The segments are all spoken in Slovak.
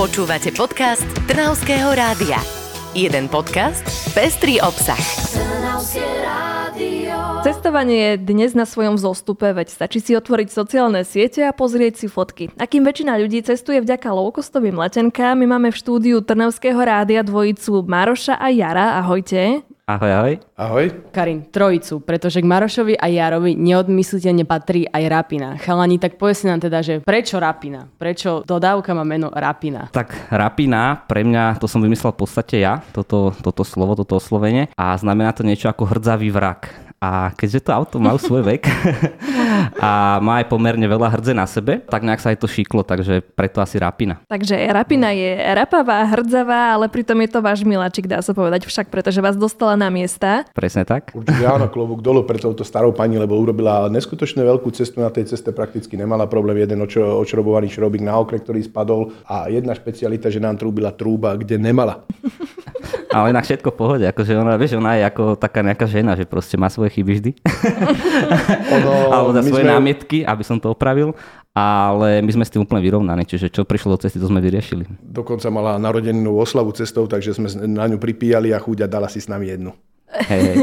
Počúvate podcast Trnavského rádia. Jeden podcast, pestrý obsah. Cestovanie je dnes na svojom zostupe, veď stačí si otvoriť sociálne siete a pozrieť si fotky. A kým väčšina ľudí cestuje vďaka low-costovým letenkám, my máme v štúdiu Trnavského rádia dvojicu Maroša a Jara. Ahojte. Ahoj, ahoj. Ahoj. Karin, trojicu, pretože k Marošovi a Jarovi neodmysliteľne patrí aj Rapina. Chalani, tak povedz nám teda, že prečo Rapina? Prečo dodávka má meno Rapina? Tak Rapina, pre mňa, to som vymyslel v podstate ja, toto, toto slovo, toto oslovenie a znamená to niečo ako hrdzavý vrak. A keďže to auto má svoj vek a má aj pomerne veľa hrdze na sebe, tak nejak sa aj to šiklo, takže preto asi Rapina. Takže Rapina je rapavá, hrdzavá, ale pritom je to váš miláčik, dá sa povedať však, pretože vás dostala na miesta. Presne tak. Určite áno, klobúk dolu pre touto starou pani, lebo urobila neskutočne veľkú cestu na tej ceste, prakticky nemala problém. Jeden očo, očrobovaný šrobík na okre, ktorý spadol a jedna špecialita, že nám trúbila trúba, kde nemala. Ale inak všetko v pohode, akože ona, vieš, ona je ako taká nejaká žena, že proste má svoje chyby vždy. Ono, Alebo za svoje sme- námietky, aby som to opravil. Ale my sme s tým úplne vyrovnaní, čiže čo prišlo do cesty, to sme vyriešili. Dokonca mala narodenú oslavu cestou, takže sme na ňu pripíjali a chuť a dala si s nami jednu. Hej, hej.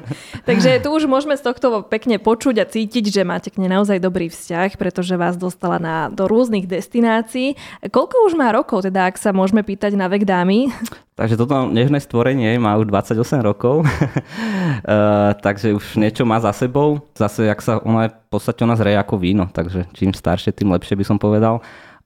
Takže tu už môžeme z tohto pekne počuť a cítiť, že máte k nej naozaj dobrý vzťah, pretože vás dostala na, do rôznych destinácií. Koľko už má rokov, teda ak sa môžeme pýtať na vek dámy? Takže toto nežné stvorenie má už 28 rokov, uh, takže už niečo má za sebou. Zase, jak sa ona v podstate ona zreje ako víno, takže čím staršie, tým lepšie by som povedal.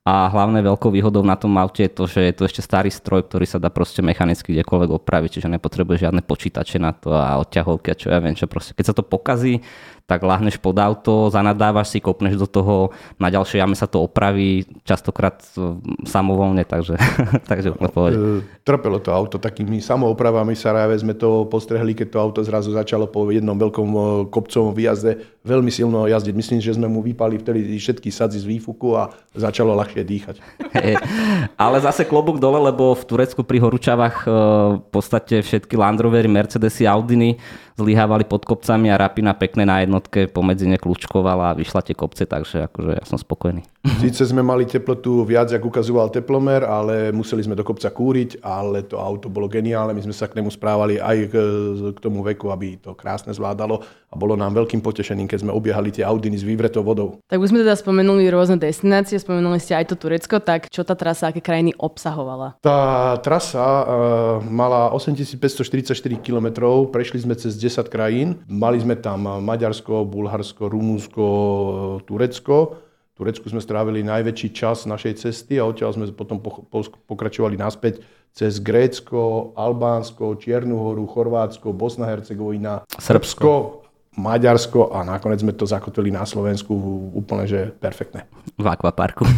A hlavne veľkou výhodou na tom aute je to, že je to ešte starý stroj, ktorý sa dá proste mechanicky kdekoľvek opraviť, čiže nepotrebuje žiadne počítače na to a odťahovky a čo ja viem čo proste. Keď sa to pokazí, tak láhneš pod auto, zanadávaš si, kopneš do toho, na ďalšej jame sa to opraví, častokrát e, samovolne, takže, takže úplne v pohode. E, Trpelo to auto takými samoopravami sa práve sme to postrehli, keď to auto zrazu začalo po jednom veľkom e, kopcovom výjazde veľmi silno jazdiť. Myslím, že sme mu vypali vtedy všetky sadzy z výfuku a začalo ľahšie dýchať. Hej. Ale zase klobúk dole, lebo v Turecku pri horúčavách e, v podstate všetky Land Rovery, Mercedesy, Audiny zlyhávali pod kopcami a Rapina pekne na jednotke pomedzi ne kľúčkovala a vyšla tie kopce, takže akože ja som spokojný. Síce sme mali teplotu viac, ako ukazoval teplomer, ale museli sme do kopca kúriť, ale to auto bolo geniálne. My sme sa k nemu správali aj k, k tomu veku, aby to krásne zvládalo a bolo nám veľkým potešením, keď sme obiehali tie Audiny s vývretou vodou. Tak už sme teda spomenuli rôzne destinácie, spomenuli ste aj to Turecko, tak čo tá trasa, aké krajiny obsahovala? Tá trasa uh, mala 8544 km, prešli sme cez 10 krajín. Mali sme tam Maďarsko, Bulharsko, Rumunsko, Turecko. V Turecku sme strávili najväčší čas našej cesty a odtiaľ sme potom po, po, pokračovali naspäť cez Grécko, Albánsko, Čiernu horu, Chorvátsko, Bosna, Hercegovina, Srbsko. Maďarsko a nakoniec sme to zakotvili na Slovensku úplne, že perfektné. V akvaparku.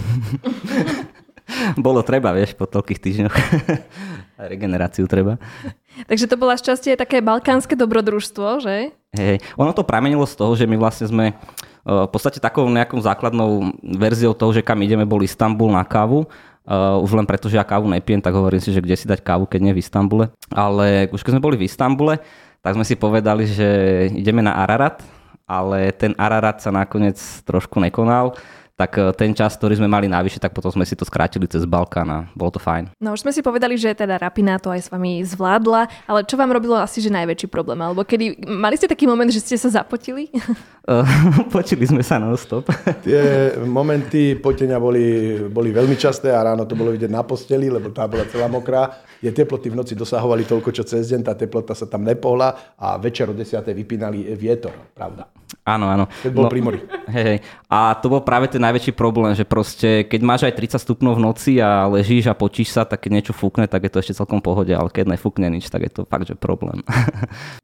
Bolo treba, vieš, po toľkých týždňoch. Aj regeneráciu treba. Takže to bola šťastie také balkánske dobrodružstvo, že? Hej. Ono to pramenilo z toho, že my vlastne sme uh, v podstate takou nejakou základnou verziou toho, že kam ideme, bol Istanbul na kávu. Uh, už len preto, že ja kávu nepijem, tak hovorím si, že kde si dať kávu, keď nie v Istambule. Ale už keď sme boli v Istambule, tak sme si povedali, že ideme na Ararat, ale ten Ararat sa nakoniec trošku nekonal tak eh, ten čas, ktorý sme mali navyše, tak potom sme si to skrátili cez Balkán a bolo to fajn. No už sme si povedali, že teda Rapina to aj s vami zvládla, ale čo vám robilo asi, že najväčší problém? Alebo kedy, mali ste taký moment, že ste sa zapotili? Počuli sme sa non-stop. Tie momenty potenia boli, boli veľmi časté a ráno to bolo vidieť na posteli, lebo tá bola celá mokrá. Tie teploty v noci dosahovali toľko, čo cez deň, tá teplota sa tam nepohla a večer o 10. vypínali vietor, pravda. Áno, áno. Keď bol pri mori. Hej, hej. A to bol práve ten najväčší problém, že proste keď máš aj 30 stupňov v noci a ležíš a počíš sa, tak keď niečo fúkne, tak je to ešte celkom pohode, ale keď nefúkne nič, tak je to fakt, že problém.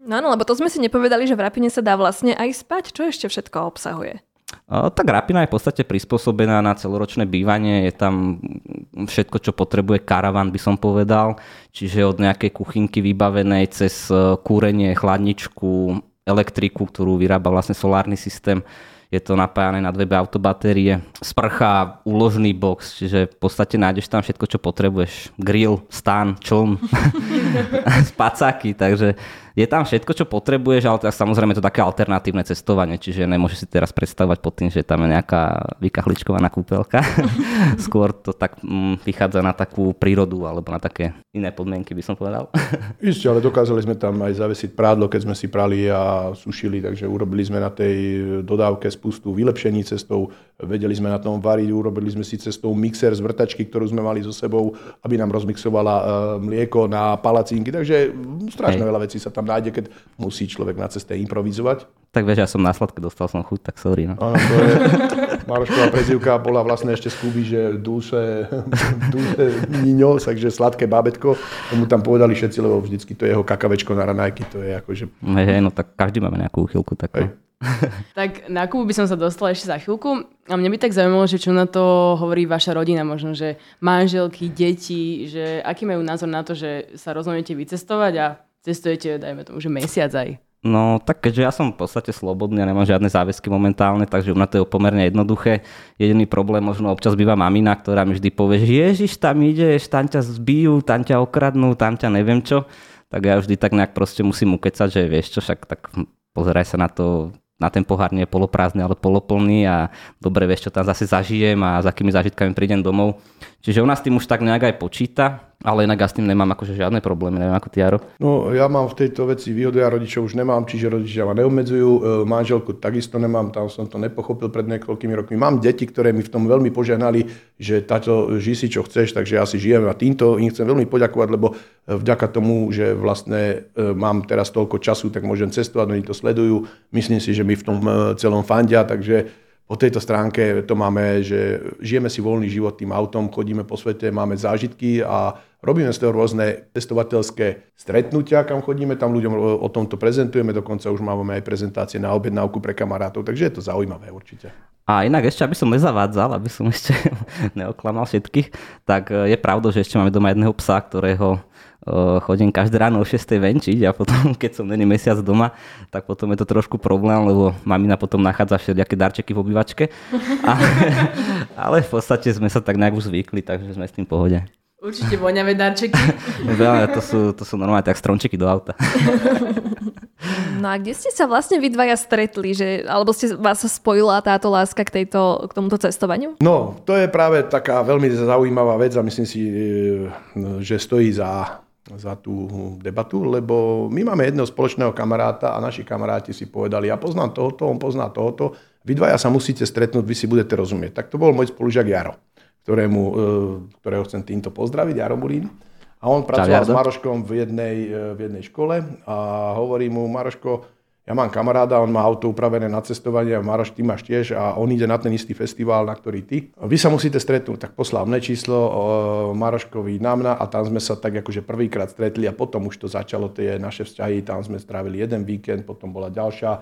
No áno, lebo to sme si nepovedali, že v Rapine sa dá vlastne aj spať. Čo ešte všetko obsahuje? O, Tak Rapina je v podstate prispôsobená na celoročné bývanie, je tam všetko, čo potrebuje karavan, by som povedal, čiže od nejakej kuchynky vybavenej cez e, kúrenie, chladničku, elektriku, ktorú vyrába vlastne solárny systém, je to napájané na dve autobatérie, sprcha, úložný box, čiže v podstate nájdeš tam všetko, čo potrebuješ. Grill, stán, čln, spacáky, takže je tam všetko, čo potrebuješ, ale samozrejme to také alternatívne cestovanie, čiže nemôžeš si teraz predstavovať pod tým, že tam je nejaká vykachličkovaná kúpelka. Skôr to tak mm, vychádza na takú prírodu alebo na také iné podmienky, by som povedal. Isté, ale dokázali sme tam aj zavesiť prádlo, keď sme si prali a sušili, takže urobili sme na tej dodávke spustu vylepšení cestou, vedeli sme na tom variť, urobili sme si cestou mixer z vrtačky, ktorú sme mali so sebou, aby nám rozmixovala e, mlieko na palacinky, takže strašne Hej. veľa vecí sa tam tam nájde, keď musí človek na ceste improvizovať. Tak vieš, ja som na sladké dostal som chuť, tak sorry. No. Áno, to je, Marošková prezivka bola vlastne ešte z Kuby, že duše, duše niňo, takže sladké bábetko. Tomu tam povedali všetci, lebo vždycky to je jeho kakavečko na ranajky, to je akože... Hej, hej, no tak každý máme nejakú uchylku. Tak, no. tak na Kubu by som sa dostala ešte za chvíľku. A mne by tak zaujímalo, že čo na to hovorí vaša rodina, možno, že manželky, deti, že aký majú názor na to, že sa rozhodnete vycestovať a cestujete, dajme tomu, že mesiac aj. No, tak keďže ja som v podstate slobodný a nemám žiadne záväzky momentálne, takže na to je pomerne jednoduché. Jediný problém možno občas býva mamina, ktorá mi vždy povie, že ježiš, tam ideš, tam ťa zbijú, tam ťa okradnú, tam ťa neviem čo. Tak ja vždy tak nejak proste musím ukecať, že vieš čo, však tak pozeraj sa na to, na ten pohár nie je poloprázdny, ale poloplný a dobre vieš, čo tam zase zažijem a s akými zážitkami prídem domov. Čiže ona s tým už tak nejak aj počíta ale inak ja s tým nemám akože žiadne problémy, neviem ako ty Jaro. No ja mám v tejto veci výhodu, ja rodičov už nemám, čiže rodičia ma neobmedzujú, e, manželku takisto nemám, tam som to nepochopil pred niekoľkými rokmi. Mám deti, ktoré mi v tom veľmi požehnali, že táto ži si čo chceš, takže ja si žijem a týmto im chcem veľmi poďakovať, lebo e, vďaka tomu, že vlastne e, mám teraz toľko času, tak môžem cestovať, oni to sledujú, myslím si, že mi v tom celom fandia, takže po tejto stránke to máme, že žijeme si voľný život tým autom, chodíme po svete, máme zážitky a robíme z toho rôzne testovateľské stretnutia, kam chodíme, tam ľuďom o tomto prezentujeme, dokonca už máme aj prezentácie na objednávku pre kamarátov, takže je to zaujímavé určite. A inak ešte, aby som nezavádzal, aby som ešte neoklamal všetkých, tak e, je pravda, že ešte máme doma jedného psa, ktorého chodím každé ráno o 6. venčiť a potom, keď som není mesiac doma, tak potom je to trošku problém, lebo mamina potom nachádza všelijaké darčeky v obývačke. A, ale v podstate sme sa tak nejak už zvykli, takže sme s tým v pohode. Určite voňavé darčeky. Veľa, to sú, to sú normálne tak stromčeky do auta. No a kde ste sa vlastne vy dvaja stretli? Že, alebo ste, vás spojila táto láska k, tejto, k tomuto cestovaniu? No, to je práve taká veľmi zaujímavá vec a myslím si, e, že stojí za za tú debatu, lebo my máme jedného spoločného kamaráta a naši kamaráti si povedali, ja poznám tohoto, on pozná tohoto, vy dvaja sa musíte stretnúť, vy si budete rozumieť. Tak to bol môj spolužiak Jaro, ktorému, e, ktorého chcem týmto pozdraviť, Jaro Bulín. A on pracoval Čau, s Maroškom v jednej, e, v jednej škole a hovorí mu, Maroško, ja mám kamaráda, on má auto upravené na cestovanie Maroš, ty máš tiež a on ide na ten istý festival, na ktorý ty. Vy sa musíte stretnúť, tak poslal mne číslo Maroškovi mňa a tam sme sa tak akože prvýkrát stretli a potom už to začalo tie naše vzťahy, tam sme strávili jeden víkend, potom bola ďalšia e,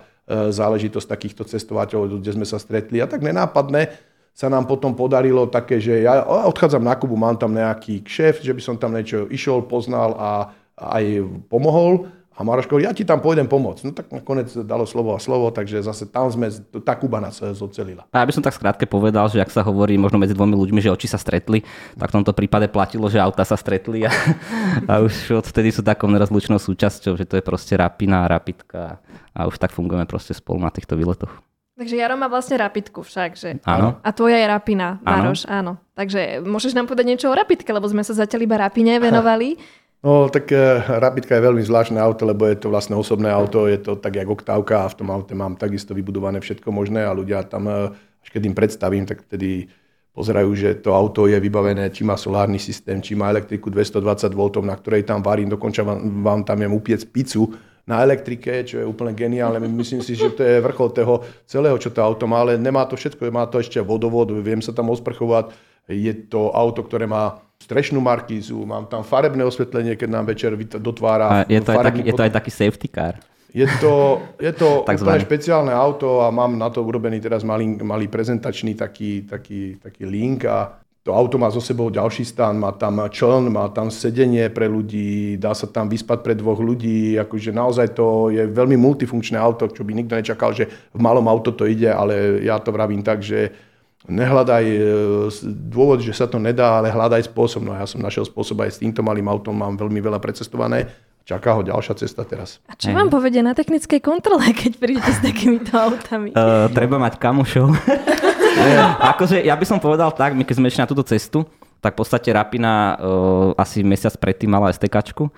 záležitosť takýchto cestovateľov, kde sme sa stretli. A tak nenápadne sa nám potom podarilo také, že ja odchádzam na Kubu, mám tam nejaký kšef, že by som tam niečo išiel, poznal a aj pomohol a Maroško ja ti tam pôjdem pomôcť. No tak nakoniec dalo slovo a slovo, takže zase tam sme, tá Kuba nás zocelila. A ja by som tak skrátke povedal, že ak sa hovorí možno medzi dvomi ľuďmi, že oči sa stretli, tak v tomto prípade platilo, že auta sa stretli a, a už odtedy sú takou nerozlučnou súčasťou, že to je proste rapina, rapitka a už tak fungujeme proste spolu na týchto výletoch. Takže Jaro má vlastne rapidku však, že? Áno. A tvoja je rapina, Maroš, áno. áno. Takže môžeš nám povedať niečo o rapidke, lebo sme sa zatiaľ iba rapine venovali. No, tak uh, Rapidka je veľmi zvláštne auto, lebo je to vlastne osobné auto, je to tak jak oktávka a v tom aute mám takisto vybudované všetko možné a ľudia tam, uh, až keď im predstavím, tak vtedy pozerajú, že to auto je vybavené, či má solárny systém, či má elektriku 220 V, na ktorej tam varím, dokonca vám, vám tam je upiec pizzu na elektrike, čo je úplne geniálne. Myslím si, že to je vrchol toho celého, čo to auto má, ale nemá to všetko, má to ešte vodovod, viem sa tam osprchovať, je to auto, ktoré má strešnú markízu, mám tam farebné osvetlenie, keď nám večer dotvára. A je to, aj taký, je to aj taký safety car. Je to, je to úplne špeciálne auto a mám na to urobený teraz malý, malý prezentačný taký, taký, taký link a to auto má so sebou ďalší stan, má tam čln, má tam sedenie pre ľudí, dá sa tam vyspať pre dvoch ľudí, akože naozaj to je veľmi multifunkčné auto, čo by nikto nečakal, že v malom auto to ide, ale ja to vravím tak, že nehľadaj e, dôvod, že sa to nedá, ale hľadaj spôsob. No ja som našiel spôsob aj s týmto malým autom, mám veľmi veľa precestované. čaká ho ďalšia cesta teraz. A čo vám povedia na technickej kontrole, keď prídete s takýmito autami? Uh, treba mať kamošov. akože ja by som povedal tak, my keď sme išli na túto cestu, tak v podstate Rapina uh, asi mesiac predtým mala STKčku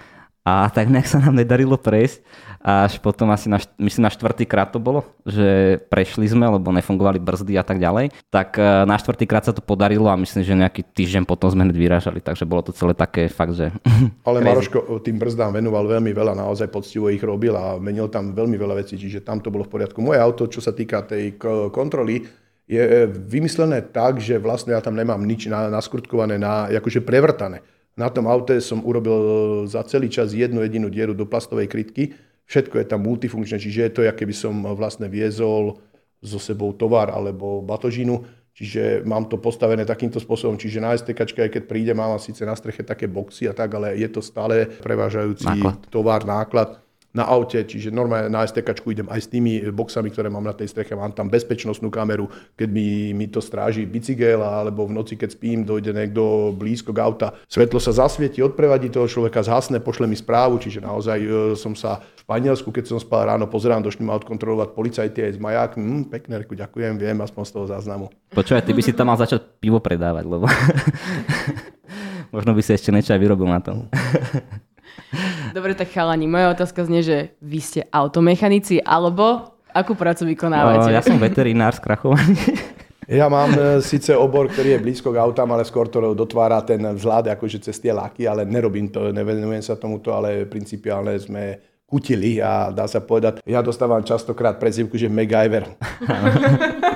a tak nejak sa nám nedarilo prejsť. Až potom asi na, myslím na štvrtý krát to bolo, že prešli sme, lebo nefungovali brzdy a tak ďalej. Tak e, na štvrtý krát sa to podarilo a myslím, že nejaký týždeň potom sme hneď vyrážali, takže bolo to celé také fakt, že... Ale Maroško tým brzdám venoval veľmi veľa, naozaj poctivo ich robil a menil tam veľmi veľa vecí, čiže tam to bolo v poriadku. Moje auto, čo sa týka tej kontroly, je e, vymyslené tak, že vlastne ja tam nemám nič naskurtkované, na, akože prevrtané. Na tom aute som urobil za celý čas jednu jedinú dieru do plastovej krytky, Všetko je tam multifunkčné, čiže je to, aké by som vlastne viezol so sebou tovar alebo batožinu. Čiže mám to postavené takýmto spôsobom. Čiže na STK, aj keď príde, mám síce na streche také boxy a tak, ale je to stále prevážajúci náklad. tovar, náklad na aute, čiže normálne na STK idem aj s tými boxami, ktoré mám na tej streche, mám tam bezpečnostnú kameru, keď mi, mi to stráži bicykel alebo v noci, keď spím, dojde niekto blízko k auta, svetlo sa zasvieti, odprevadí toho človeka, zhasne, pošle mi správu, čiže naozaj e, som sa v Španielsku, keď som spal ráno, pozerám, došli ma odkontrolovať policajti aj z maják, hm, reku, ďakujem, viem aspoň z toho záznamu. Počúvaj, ty by si tam mal začať pivo predávať, lebo možno by si ešte niečo aj vyrobil na tom. Dobre, tak chalani, moja otázka znie, že vy ste automechanici, alebo akú prácu vykonávate? ja som veterinár skrachovaný. Ja mám e, síce obor, ktorý je blízko k autám, ale skôr to dotvára ten vzhľad akože cez tie laky, ale nerobím to, nevenujem sa tomuto, ale principiálne sme kutili a dá sa povedať, ja dostávam častokrát prezivku, že MacGyver.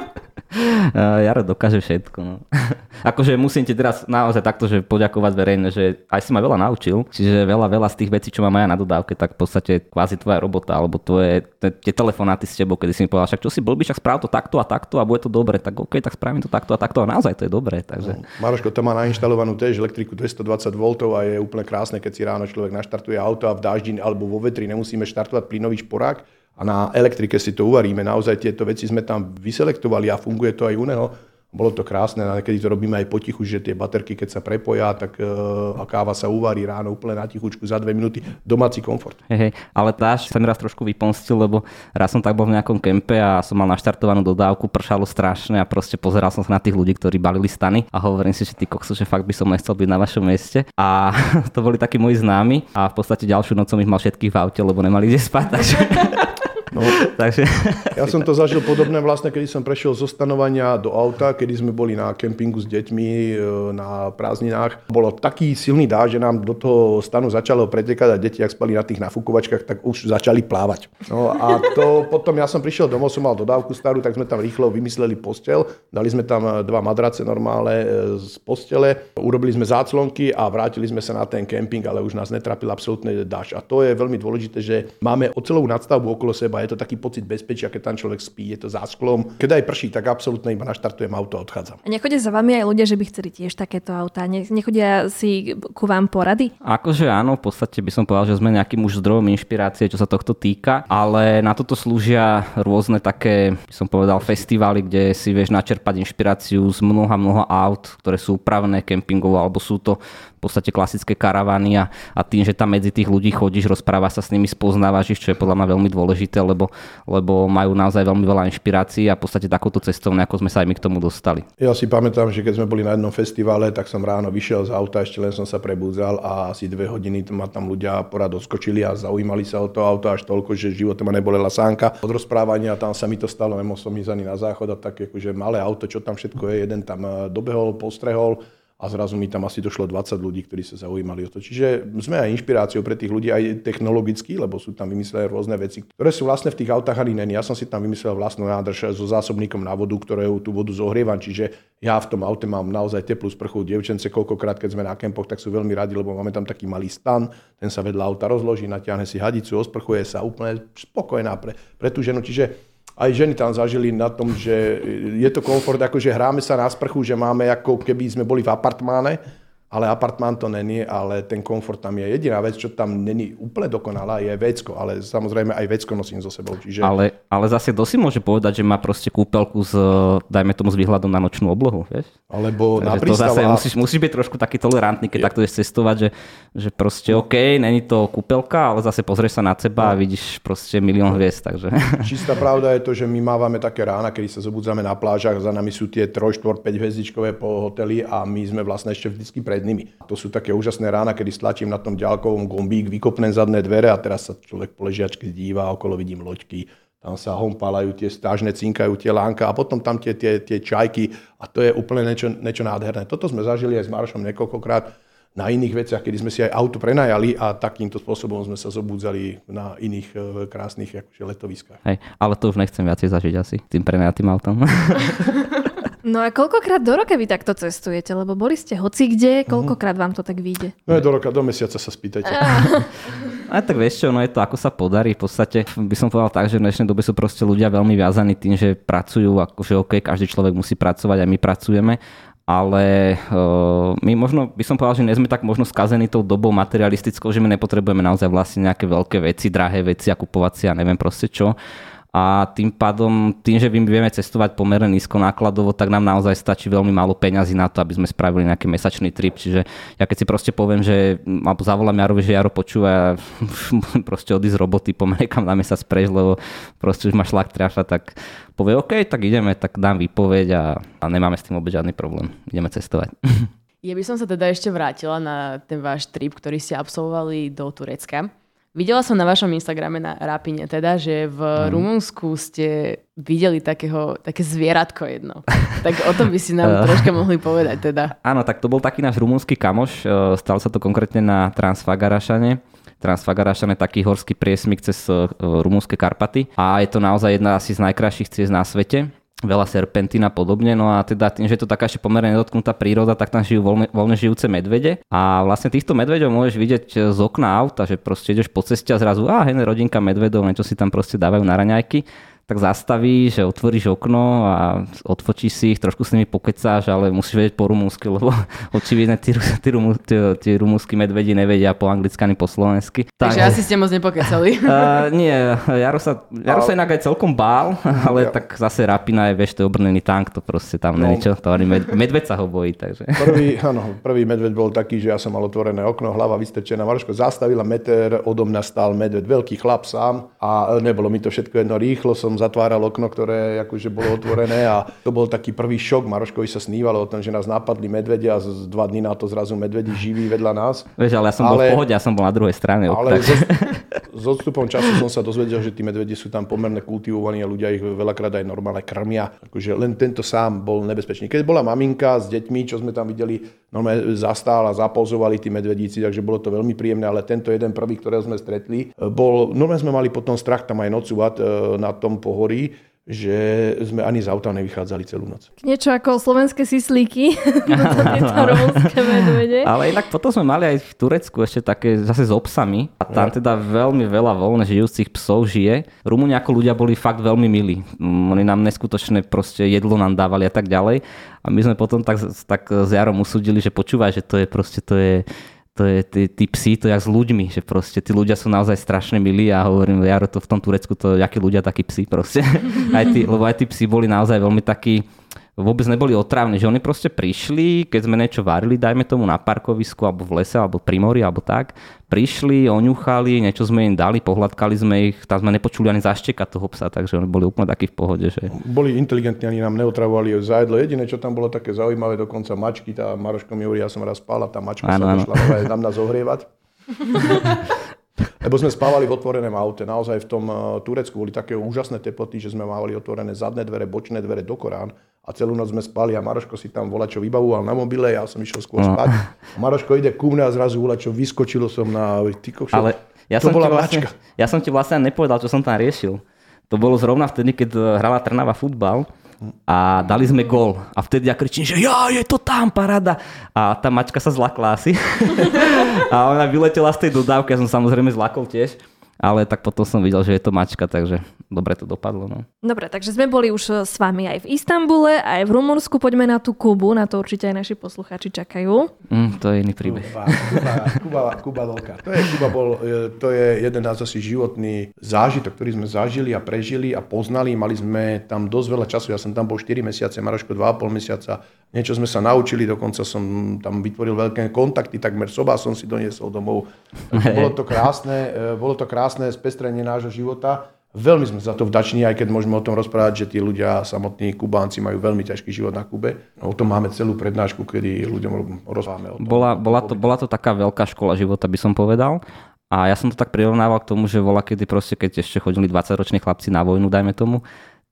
Jaro dokáže všetko. No. akože musím ti teraz naozaj takto, že poďakovať verejne, že aj si ma veľa naučil, čiže veľa, veľa z tých vecí, čo mám aj na dodávke, tak v podstate kvázi tvoja robota, alebo tvoje, tie telefonáty s tebou, kedy si mi povedal, však čo si blbý, však správ to takto a takto a bude to dobre, tak OK, tak spravím to takto a takto a naozaj to je dobré. Takže... No, Maroško to má nainštalovanú tiež elektriku 220 V a je úplne krásne, keď si ráno človek naštartuje auto a v daždi alebo vo vetri nemusíme štartovať plynový šporák, a na elektrike si to uvaríme. Naozaj tieto veci sme tam vyselektovali a funguje to aj u neho. Bolo to krásne, a niekedy to robíme aj potichu, že tie baterky, keď sa prepoja, tak uh, a káva sa uvarí ráno úplne na tichučku za dve minúty. Domáci komfort. Hey, hey, ale táž sa mi raz trošku vyponstil, lebo raz som tak bol v nejakom kempe a som mal naštartovanú dodávku, pršalo strašne a proste pozeral som sa na tých ľudí, ktorí balili stany a hovorím si, že ty koksu, že fakt by som nechcel byť na vašom mieste. A to boli takí moji známi a v podstate ďalšiu noc som ich mal všetkých v aute, lebo nemali kde spať. Takže No, Takže... Ja som to zažil podobné vlastne, keď som prešiel zo stanovania do auta, kedy sme boli na kempingu s deťmi e, na prázdninách. Bolo taký silný dáž, že nám do toho stanu začalo pretekať a deti, ak spali na tých nafúkovačkách, tak už začali plávať. No a to potom ja som prišiel domov, som mal dodávku starú, tak sme tam rýchlo vymysleli postel. Dali sme tam dva madrace normále e, z postele, urobili sme záclonky a vrátili sme sa na ten kemping, ale už nás netrapil absolútne dáž. A to je veľmi dôležité, že máme ocelovú nadstavbu okolo seba a je to taký pocit bezpečia, keď tam človek spí, je to za sklom. Keď aj prší, tak absolútne iba naštartujem auto a odchádzam. A nechodia za vami aj ľudia, že by chceli tiež takéto autá? Nechodia si ku vám porady? Akože áno, v podstate by som povedal, že sme nejakým už zdrojom inšpirácie, čo sa tohto týka, ale na toto slúžia rôzne také, by som povedal, festivály, kde si vieš načerpať inšpiráciu z mnoha, mnoha aut, ktoré sú upravené kempingov, alebo sú to v podstate klasické karavany a, a tým, že tam medzi tých ľudí chodíš, rozprávaš sa s nimi, spoznávaš ich, čo je podľa mňa veľmi dôležité, lebo, lebo majú naozaj veľmi veľa inšpirácií a v podstate takúto cestou, ako sme sa aj my k tomu dostali. Ja si pamätám, že keď sme boli na jednom festivale, tak som ráno vyšiel z auta, ešte len som sa prebudzal a asi dve hodiny ma tam ľudia porad odskočili a zaujímali sa o to auto až toľko, že v živote ma nebolela sánka. Od rozprávania tam sa mi to stalo, nemohol som ísť ani na záchod a tak akože malé auto, čo tam všetko je, jeden tam eh, dobehol, postrehol, a zrazu mi tam asi došlo 20 ľudí, ktorí sa zaujímali o to. Čiže sme aj inšpiráciou pre tých ľudí aj technologicky, lebo sú tam vymyslené rôzne veci, ktoré sú vlastne v tých autách ani není. Ja som si tam vymyslel vlastnú nádrž so zásobníkom na vodu, ktoré tú vodu zohrievam, čiže ja v tom aute mám naozaj teplú sprchu. Dievčence koľkokrát, keď sme na kempoch, tak sú veľmi radi, lebo máme tam taký malý stan, ten sa vedľa auta rozloží, natiahne si hadicu, osprchuje sa úplne spokojná pre, pre tú ženu. Čiže aj ženy tam zažili na tom, že je to komfort, ako že hráme sa na sprchu, že máme ako keby sme boli v apartmáne ale apartmán to není, ale ten komfort tam je. Jediná vec, čo tam není úplne dokonalá, je vecko, ale samozrejme aj vecko nosím so sebou. Čiže... Ale, ale zase dosť môže povedať, že má proste kúpelku s, dajme tomu, s výhľadom na nočnú oblohu, vieš? Alebo na to zase musíš, musíš byť trošku taký tolerantný, keď je. takto ideš cestovať, že, že proste OK, není to kúpelka, ale zase pozrieš sa na seba no. a vidíš proste milión hviezd, takže... Čistá pravda je to, že my mávame také rána, kedy sa zobudzame na plážach, za nami sú tie 3, 4, 5 hviezdičkové hotely a my sme vlastne ešte vždycky pred nimi. To sú také úžasné rána, kedy stlačím na tom ďalkovom gombík, vykopnem zadné dvere a teraz sa človek po ležiačke díva, okolo vidím loďky, tam sa hompalajú tie stážne, cinkajú tie lánka a potom tam tie, tie, tie čajky a to je úplne niečo, niečo nádherné. Toto sme zažili aj s Marošom niekoľkokrát na iných veciach, kedy sme si aj auto prenajali a takýmto spôsobom sme sa zobudzali na iných e, krásnych akože, letoviskách. Hej, ale to už nechcem viacej zažiť asi tým prenajatým autom. No a koľkokrát do roka vy takto cestujete? Lebo boli ste hoci kde, koľkokrát vám to tak vyjde? No je do roka, do mesiaca sa spýtajte. A tak vieš čo, no je to ako sa podarí. V podstate by som povedal tak, že v dnešnej dobe sú proste ľudia veľmi viazaní tým, že pracujú, akože OK, každý človek musí pracovať, aj my pracujeme ale uh, my možno, by som povedal, že nie sme tak možno skazení tou dobou materialistickou, že my nepotrebujeme naozaj vlastne nejaké veľké veci, drahé veci a kupovať si a neviem proste čo a tým pádom, tým, že my vieme cestovať pomerne nízko nákladovo, tak nám naozaj stačí veľmi málo peňazí na to, aby sme spravili nejaký mesačný trip. Čiže ja keď si proste poviem, že alebo zavolám Jarovi, že Jaro počúva proste odísť z roboty, pomenej kam na mesiac preč, lebo proste už ma šlak trafa, tak povie OK, tak ideme, tak dám výpoveď a, a nemáme s tým vôbec žiadny problém. Ideme cestovať. Ja by som sa teda ešte vrátila na ten váš trip, ktorý ste absolvovali do Turecka. Videla som na vašom Instagrame na Rapine teda, že v mm. Rumunsku ste videli takého, také zvieratko jedno. tak o tom by si nám troška mohli povedať teda. Áno, tak to bol taký náš rumunský kamoš. E, stalo sa to konkrétne na Transfagarašane. Transfagarašan je taký horský priesmik cez e, rumunské Karpaty a je to naozaj jedna asi z najkrajších ciest na svete veľa serpentín a podobne. No a teda tým, že je to taká ešte pomerne nedotknutá príroda, tak tam žijú voľne, voľne žijúce medvede. A vlastne týchto medvedov môžeš vidieť z okna auta, že proste ideš po ceste a zrazu, a hej, rodinka medvedov, niečo si tam proste dávajú na raňajky tak zastavíš, že otvoríš okno a odfočíš si ich, trošku s nimi pokecáš, ale musíš vedieť po rumúnsky, lebo očividne tí, tí, tí, tí rumúnsky medvedi nevedia po anglicky ani po slovensky. Takže tak, asi ste moc nepokecali. Uh, nie, Jaro sa, Jaro sa inak aj celkom bál, ale ja. tak zase Rapina je, vieš, to je obrnený tank, to proste tam no. není čo, to ani med, medveď sa ho bojí. Takže. Prvý, áno, prvý medveď bol taký, že ja som mal otvorené okno, hlava vystrčená, Marško zastavila meter, odo mňa stál medveď, veľký chlap sám a nebolo mi to všetko jedno, rýchlo som zatváral okno, ktoré akože bolo otvorené a to bol taký prvý šok. Maroškovi sa snívalo o tom, že nás napadli medvedia a z dva dní na to zrazu medvedi živí vedľa nás. Vieš, ale ja som ale, bol v pohode, ja som bol na druhej strane. Ale so, s odstupom času som sa dozvedel, že tí medvedi sú tam pomerne kultivovaní a ľudia ich veľakrát aj normálne krmia. Akože len tento sám bol nebezpečný. Keď bola maminka s deťmi, čo sme tam videli, normálne a zapozovali tí medvedíci, takže bolo to veľmi príjemné, ale tento jeden prvý, ktorého sme stretli, bol, normálne sme mali potom strach tam aj nocovať e, na tom pohorí, že sme ani z auta nevychádzali celú noc. Niečo ako slovenské sislíky, medvede. Ale inak potom sme mali aj v Turecku ešte také zase s obsami a tam teda veľmi veľa voľne žijúcich psov žije. Rumúni ako ľudia boli fakt veľmi milí. Oni nám neskutočné proste jedlo nám dávali a tak ďalej. A my sme potom tak, tak s Jarom usúdili, že počúvaj, že to je proste, to je to je, tí, tí psi, to je s ľuďmi, že proste tí ľudia sú naozaj strašne milí a hovorím, Jaro, to v tom Turecku, to jakí ľudia, takí psi proste. aj tí, lebo aj tí psi boli naozaj veľmi takí, vôbec neboli otrávni, že oni proste prišli, keď sme niečo varili, dajme tomu na parkovisku, alebo v lese, alebo pri mori, alebo tak, prišli, oňuchali, niečo sme im dali, pohľadkali sme ich, tam sme nepočuli ani zaštekať toho psa, takže oni boli úplne takí v pohode. Že... Boli inteligentní, ani nám neotravovali za jedlo. Jediné, čo tam bolo také zaujímavé, dokonca mačky, tá Maroško mi hovorí, ja som raz spala, tá mačka ano, sa došla nám na zohrievať. Lebo sme spávali v otvorenom aute. Naozaj v tom eh, Turecku boli také úžasné teploty, že sme mali otvorené zadné dvere, bočné dvere do Korán a celú noc sme spali a Maroško si tam volá, čo vybavoval na mobile, ja som išiel skôr no. spať. A Maroško ide ku mne a zrazu volá, čo vyskočilo som na... Ty kokšo, Ale ja to som bola vlastne, ja som ti vlastne nepovedal, čo som tam riešil. To bolo zrovna vtedy, keď eh, hrala Trnava futbal a dali sme gól. A vtedy ja kričím, že ja, je to tam, parada. A tá mačka sa zlakla asi. a ona vyletela z tej dodávky, ja som samozrejme zlakol tiež ale tak potom som videl, že je to mačka, takže dobre to dopadlo. No. Dobre, takže sme boli už s vami aj v Istambule, aj v Rumunsku. Poďme na tú Kubu, na to určite aj naši posluchači čakajú. Mm, to je iný príbeh. Kuba, Kuba, Kuba, Kuba. To je, Kuba bol, to je jeden náš asi životný zážitok, ktorý sme zažili a prežili a poznali. Mali sme tam dosť veľa času. Ja som tam bol 4 mesiace, Maroško 2,5 mesiaca. Niečo sme sa naučili, dokonca som tam vytvoril veľké kontakty, takmer soba som si doniesol domov. Bolo to krásne, bolo to krásne spestrenie nášho života. Veľmi sme za to vdační, aj keď môžeme o tom rozprávať, že tí ľudia, samotní Kubánci, majú veľmi ťažký život na Kube. O tom máme celú prednášku, kedy ľuďom rozprávame o tom. Bola, bola, to, bola to taká veľká škola života, by som povedal. A ja som to tak prirovnával k tomu, že bola kedy proste, keď ešte chodili 20-roční chlapci na vojnu, dajme tomu,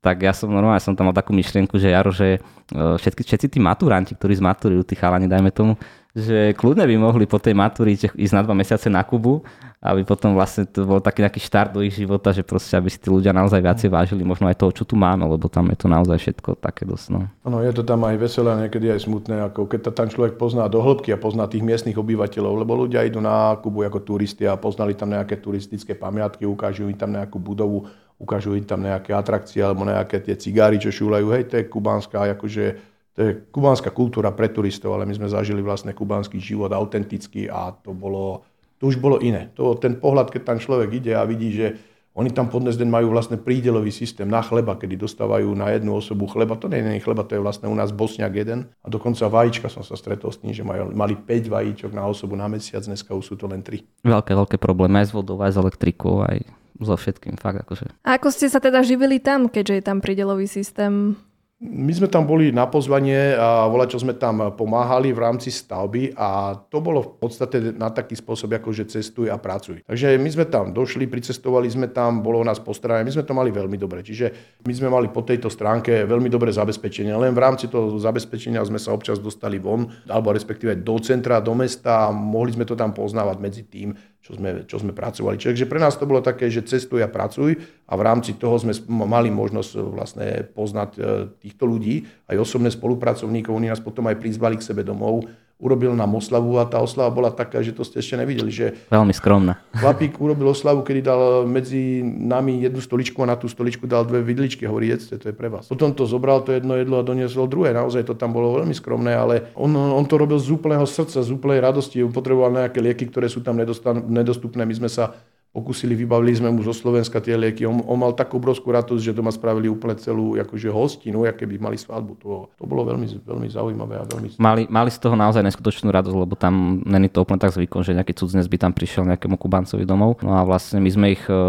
tak ja som normálne som tam mal takú myšlienku, že Jaro, že e, všetky, všetci tí maturanti, ktorí zmaturujú, tí chalani, dajme tomu, že kľudne by mohli po tej maturite ísť na dva mesiace na Kubu aby potom vlastne to bol taký nejaký štart do ich života, že proste aby si tí ľudia naozaj viacej vážili možno aj toho, čo tu máme, lebo tam je to naozaj všetko také dosť. No. Ano, je to tam aj veselé niekedy aj smutné, ako keď to tam človek pozná do hĺbky a pozná tých miestnych obyvateľov, lebo ľudia idú na Kubu ako turisti a poznali tam nejaké turistické pamiatky, ukážu im tam nejakú budovu, ukážu im tam nejaké atrakcie alebo nejaké tie cigári, čo šúlajú, hej, to je kubánska, akože to je kubánska kultúra pre turistov, ale my sme zažili vlastne kubánsky život autentický a to bolo, to už bolo iné. To, ten pohľad, keď tam človek ide a vidí, že oni tam pod deň majú vlastne prídelový systém na chleba, kedy dostávajú na jednu osobu chleba. To nie je chleba, to je vlastne u nás bosňak jeden. A dokonca vajíčka som sa stretol s tým, že majú, mali 5 vajíčok na osobu na mesiac, dneska už sú to len 3. Veľké, veľké problémy aj s vodou, aj s elektrikou, aj so všetkým, fakt akože. A ako ste sa teda živili tam, keďže je tam prídelový systém? My sme tam boli na pozvanie a voľa, čo sme tam pomáhali v rámci stavby a to bolo v podstate na taký spôsob, ako že cestuj a pracuj. Takže my sme tam došli, pricestovali sme tam, bolo nás postarané, my sme to mali veľmi dobre. Čiže my sme mali po tejto stránke veľmi dobré zabezpečenie. Len v rámci toho zabezpečenia sme sa občas dostali von, alebo respektíve do centra, do mesta a mohli sme to tam poznávať medzi tým, čo sme, čo sme pracovali. Čiže pre nás to bolo také, že cestuj a pracuj a v rámci toho sme mali možnosť e, vlastne poznať e, týchto ľudí, aj osobné spolupracovníkov, oni nás potom aj prizvali k sebe domov, urobil nám oslavu a tá oslava bola taká, že to ste ešte nevideli. Že Veľmi skromná. Chlapík urobil oslavu, kedy dal medzi nami jednu stoličku a na tú stoličku dal dve vidličky. Hovorí, jedzte, to je pre vás. Potom to zobral to jedno jedlo a doniesol druhé. Naozaj to tam bolo veľmi skromné, ale on, on to robil z úplného srdca, z úplnej radosti. On potreboval nejaké lieky, ktoré sú tam nedostupné. My sme sa pokusili, vybavili sme mu zo Slovenska tie lieky. On, on mal takú obrovskú radosť, že doma spravili úplne celú akože hostinu, aké by mali svadbu. To, to bolo veľmi, veľmi zaujímavé a veľmi... Mali, mali z toho naozaj neskutočnú radosť, lebo tam není to úplne tak zvykom, že nejaký cudzinec by tam prišiel nejakému Kubancovi domov. No a vlastne my sme ich, e,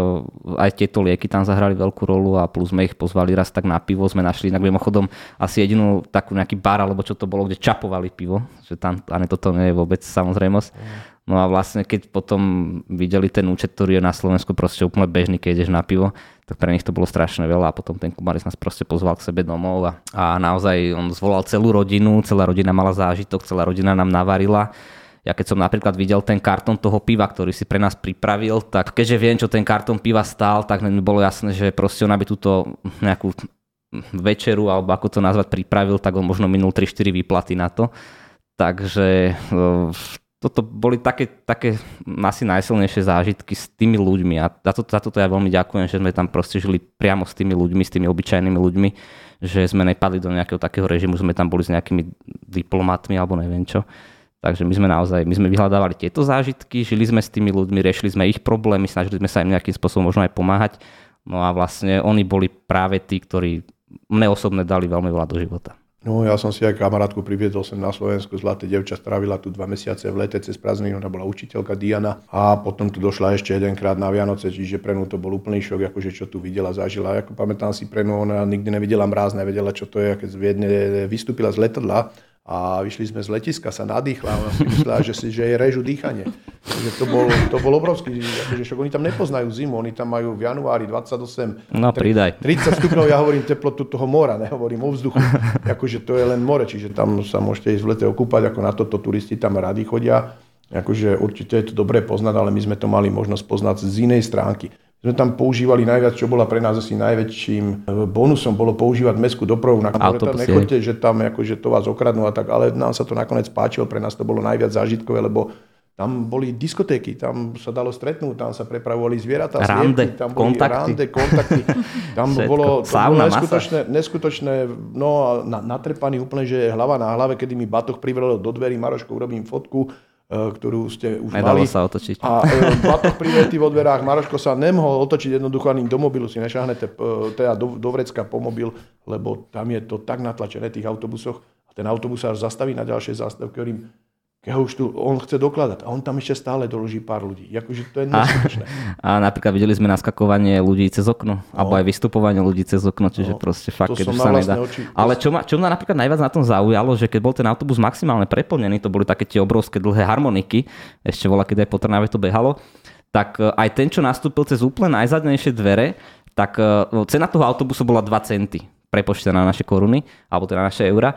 aj tieto lieky tam zahrali veľkú rolu a plus sme ich pozvali raz tak na pivo, sme našli inak mimochodom asi jedinú takú nejaký bar, alebo čo to bolo, kde čapovali pivo, že tam, ani toto nie je vôbec samozrejmosť. Mm No a vlastne keď potom videli ten účet, ktorý je na Slovensku proste úplne bežný, keď ideš na pivo, tak pre nich to bolo strašne veľa a potom ten Kubaris nás proste pozval k sebe domov a, a naozaj on zvolal celú rodinu, celá rodina mala zážitok, celá rodina nám navarila. Ja keď som napríklad videl ten kartón toho piva, ktorý si pre nás pripravil, tak keďže viem, čo ten kartón piva stál, tak mi bolo jasné, že proste on aby túto nejakú večeru, alebo ako to nazvať, pripravil, tak on možno minul 3-4 výplaty na to. Takže toto boli také, také asi najsilnejšie zážitky s tými ľuďmi a za, to, za toto ja veľmi ďakujem, že sme tam proste žili priamo s tými ľuďmi, s tými obyčajnými ľuďmi, že sme nepadli do nejakého takého režimu, sme tam boli s nejakými diplomatmi alebo neviem čo. Takže my sme naozaj, my sme vyhľadávali tieto zážitky, žili sme s tými ľuďmi, riešili sme ich problémy, snažili sme sa im nejakým spôsobom možno aj pomáhať. No a vlastne oni boli práve tí, ktorí mne osobne dali veľmi veľa do života. No ja som si aj kamarátku priviedol sem na Slovensku, zlaté devča, strávila tu dva mesiace v lete cez prázdniny, ona bola učiteľka Diana a potom tu došla ešte jedenkrát na Vianoce, čiže pre ňu to bol úplný šok, akože čo tu videla, zažila. Ako pamätám si pre ňu, ona nikdy nevidela mráz, nevedela, čo to je, keď z Viedne vystúpila z letadla a vyšli sme z letiska, sa nadýchla ona si myslela, že, si, že je režu dýchanie. Takže to bol, to bol obrovský, akože však oni tam nepoznajú zimu, oni tam majú v januári 28, no, pridaj. 30 stupňov, ja hovorím teplotu toho mora, nehovorím o vzduchu, akože to je len more, čiže tam sa môžete ísť v lete okúpať, ako na toto turisti tam radi chodia. Akože určite je to dobré poznať, ale my sme to mali možnosť poznať z inej stránky sme tam používali najviac, čo bola pre nás asi najväčším e, bonusom, bolo používať mestskú dopravu na Autobus, Nechoďte, že tam akože to vás okradnú a tak, ale nám sa to nakoniec páčilo, pre nás to bolo najviac zážitkové, lebo tam boli diskotéky, tam sa dalo stretnúť, tam sa prepravovali zvieratá, rande, zvierky, tam boli kontakty. rande, kontakty. Tam Všetko. bolo, to Sauna, bolo neskutočné, neskutočné, no natrepaný úplne, že hlava na hlave, kedy mi batoh privrelo do dverí, Maroško, urobím fotku, ktorú ste už Nedalo mali. sa otočiť. A e, batoh privetý vo dverách, Maroško sa nemohol otočiť jednoducho ani do mobilu, si nešahnete e, teda do, do vrecka po mobil, lebo tam je to tak natlačené v tých autobusoch. A ten autobusár zastaví na ďalšej zástavke, hovorím, ho už tu, on chce dokladať a on tam ešte stále doloží pár ľudí. Akože to je neskutočné. A napríklad videli sme naskakovanie ľudí cez okno, alebo aj vystupovanie ľudí cez okno, čiže No, proste fakt, keď už na sa nedá. oči- Ale čo ma, čo ma napríklad najviac na tom zaujalo, že keď bol ten autobus maximálne preplnený, to boli také tie obrovské dlhé harmoniky, ešte bola, keď aj po Trnave to behalo, tak e, aj ten, čo nastúpil cez úplne najzadnejšie dvere, tak e, cena toho autobusu bola 2 centy prepočtená na naše koruny, alebo teda naše eura.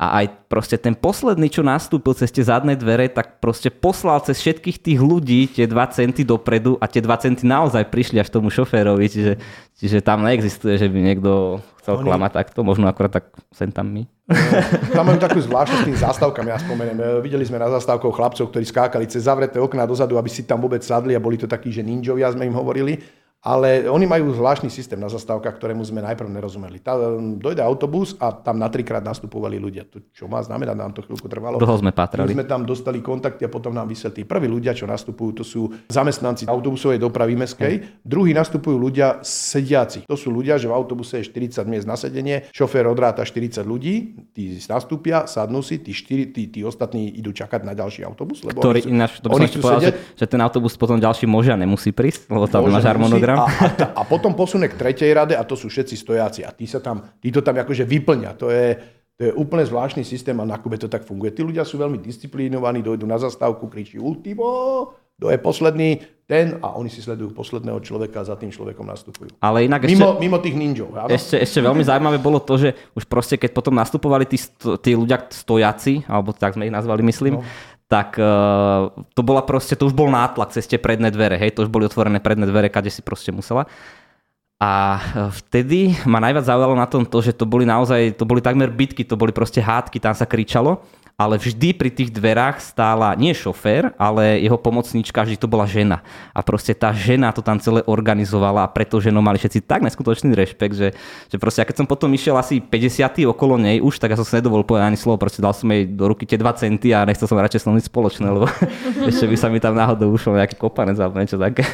A aj proste ten posledný, čo nastúpil cez tie zadné dvere, tak proste poslal cez všetkých tých ľudí tie 2 centy dopredu a tie 2 centy naozaj prišli až tomu šoférovi, čiže, čiže tam neexistuje, že by niekto chcel Oni- klamať takto, možno akorát tak sem tam my. Tam majú takú zvláštnosť s tým zástavkami, ja spomeniem. E, Videli sme na zástavkov chlapcov, ktorí skákali cez zavreté okná dozadu, aby si tam vôbec sadli a boli to takí, že ninjovia sme im hovorili. Ale oni majú zvláštny systém na zastávkach, ktorému sme najprv nerozumeli. Tá, dojde autobus a tam na trikrát nastupovali ľudia. To čo má znamená, nám to chvíľku trvalo. Dlho sme My pátrali. sme tam dostali kontakty a potom nám vysvetlí. Prví ľudia, čo nastupujú, to sú zamestnanci autobusovej dopravy meskej. Druhí nastupujú ľudia sediaci. To sú ľudia, že v autobuse je 40 miest na sedenie, šofér odráta 40 ľudí, tí nastúpia, sadnú si, tí, 4, tí, tí ostatní idú čakať na ďalší autobus. Lebo Ktorý oni sú- ináč, to by oni povedal, že, že ten autobus potom ďalší môže a nemusí prísť, lebo tam máš musí. Harmonogram. A, a, a potom posunie k tretej rade a to sú všetci stojáci. A tí, sa tam, tí to tam akože vyplňa. To je, to je úplne zvláštny systém a na Kube to tak funguje. Tí ľudia sú veľmi disciplinovaní, dojdu na zastávku, kričí ultimo, to je posledný, ten a oni si sledujú posledného človeka a za tým človekom nastupujú. Ale inak ešte... Mimo, mimo tých ninjov. Áno? Ešte, ešte veľmi zaujímavé bolo to, že už proste keď potom nastupovali tí, tí ľudia stojaci, alebo tak sme ich nazvali, myslím, no. Tak uh, to bola proste, to už bol nátlak cez tie predné dvere, hej, to už boli otvorené predné dvere, kade si proste musela. A e, vtedy ma najviac zaujalo na tom to, že to boli naozaj, to boli takmer bitky, to boli proste hádky, tam sa kričalo, ale vždy pri tých dverách stála nie šofér, ale jeho pomocníčka, vždy to bola žena. A proste tá žena to tam celé organizovala a preto ženou mali všetci tak neskutočný rešpekt, že, že proste, a keď som potom išiel asi 50 okolo nej už, tak ja som si nedovolil povedať ani slovo, proste dal som jej do ruky tie 2 centy a nechcel som radšej s ňou nič spoločné, lebo ešte by sa mi tam náhodou ušlo nejaký kopanec alebo niečo také.